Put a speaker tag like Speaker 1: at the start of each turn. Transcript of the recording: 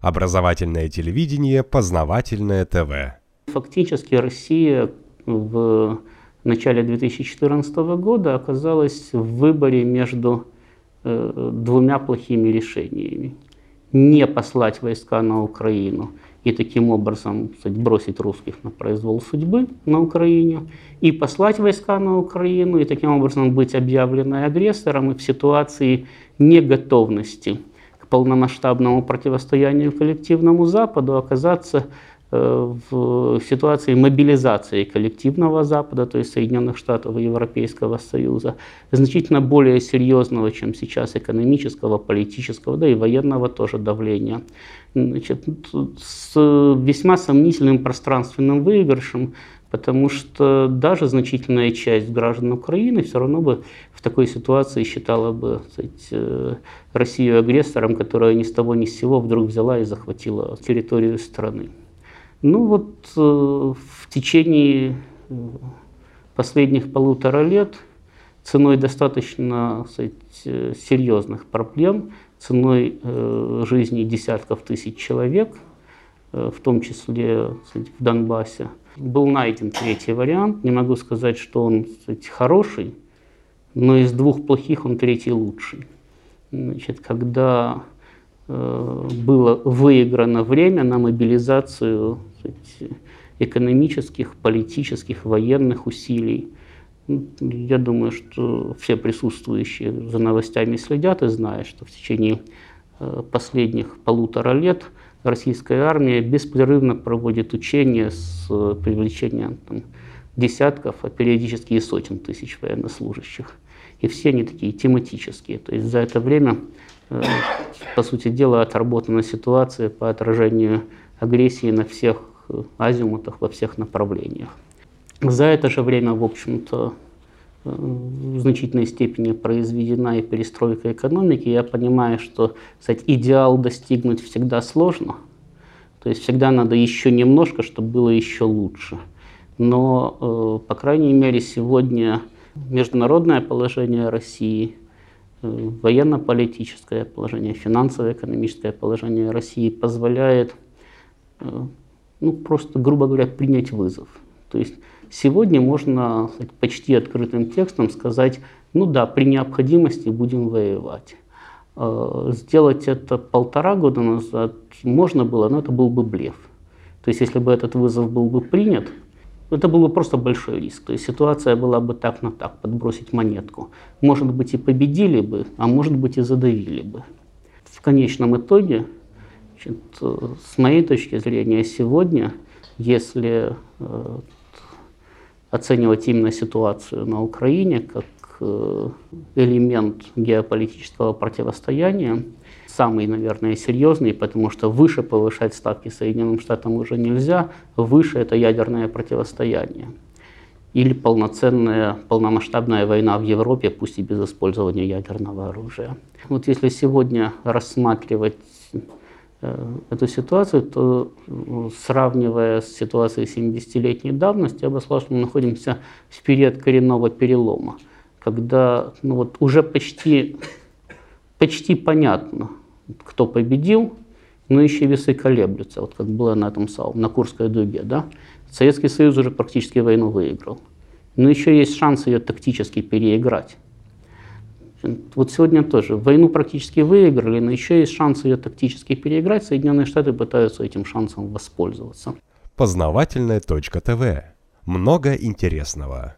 Speaker 1: Образовательное телевидение, познавательное ТВ.
Speaker 2: Фактически Россия в начале 2014 года оказалась в выборе между э, двумя плохими решениями. Не послать войска на Украину и таким образом кстати, бросить русских на произвол судьбы на Украине, и послать войска на Украину и таким образом быть объявленной агрессором и в ситуации неготовности полномасштабному противостоянию коллективному Западу оказаться Э, в ситуации мобилизации коллективного Запада, то есть Соединенных Штатов и Европейского Союза, значительно более серьезного, чем сейчас экономического, политического, да и военного тоже давления. Значит, с весьма сомнительным пространственным выигрышем, потому что даже значительная часть граждан Украины все равно бы в такой ситуации считала бы сказать, э, Россию агрессором, которая ни с того ни с сего вдруг взяла и захватила территорию страны. Ну вот э, в течение э, последних полутора лет ценой достаточно сказать, серьезных проблем, ценой жизни десятков тысяч человек, в том числе сказать, в Донбассе, был найден третий вариант. Не могу сказать, что он сказать, хороший, но из двух плохих он третий лучший. Значит, когда э, было выиграно время на мобилизацию сказать, экономических, политических, военных усилий. Ну, я думаю, что все присутствующие за новостями следят и знают, что в течение э, последних полутора лет российская армия беспрерывно проводит учения с э, привлечением там, десятков, а периодически и сотен тысяч военнослужащих. И все они такие тематические. То есть за это время, э, по сути дела, отработана ситуация по отражению агрессии на всех азимутах, во всех направлениях. За это же время, в общем-то, э, в значительной степени произведена и перестройка экономики. Я понимаю, что кстати, идеал достигнуть всегда сложно. То есть всегда надо еще немножко, чтобы было еще лучше. Но, э, по крайней мере, сегодня международное положение России, э, военно-политическое положение, финансово-экономическое положение России позволяет ну, просто, грубо говоря, принять вызов. То есть сегодня можно сказать, почти открытым текстом сказать, ну да, при необходимости будем воевать. А, сделать это полтора года назад можно было, но это был бы блеф. То есть если бы этот вызов был бы принят, это был бы просто большой риск. То есть ситуация была бы так на так, подбросить монетку. Может быть и победили бы, а может быть и задавили бы. В конечном итоге Значит, с моей точки зрения, сегодня, если э, оценивать именно ситуацию на Украине как э, элемент геополитического противостояния, самый, наверное, серьезный, потому что выше повышать ставки Соединенным Штатам уже нельзя, выше это ядерное противостояние. Или полноценная, полномасштабная война в Европе, пусть и без использования ядерного оружия. Вот если сегодня рассматривать эту ситуацию, то сравнивая с ситуацией 70-летней давности, я бы сказал, что мы находимся в период коренного перелома, когда ну, вот, уже почти, почти понятно, кто победил, но еще весы колеблются, вот как было на этом самом, на Курской дуге. Да? Советский Союз уже практически войну выиграл. Но еще есть шанс ее тактически переиграть. Вот сегодня тоже войну практически выиграли, но еще есть шанс ее тактически переиграть. Соединенные Штаты пытаются этим шансом воспользоваться.
Speaker 1: Познавательная точка ТВ. Много интересного.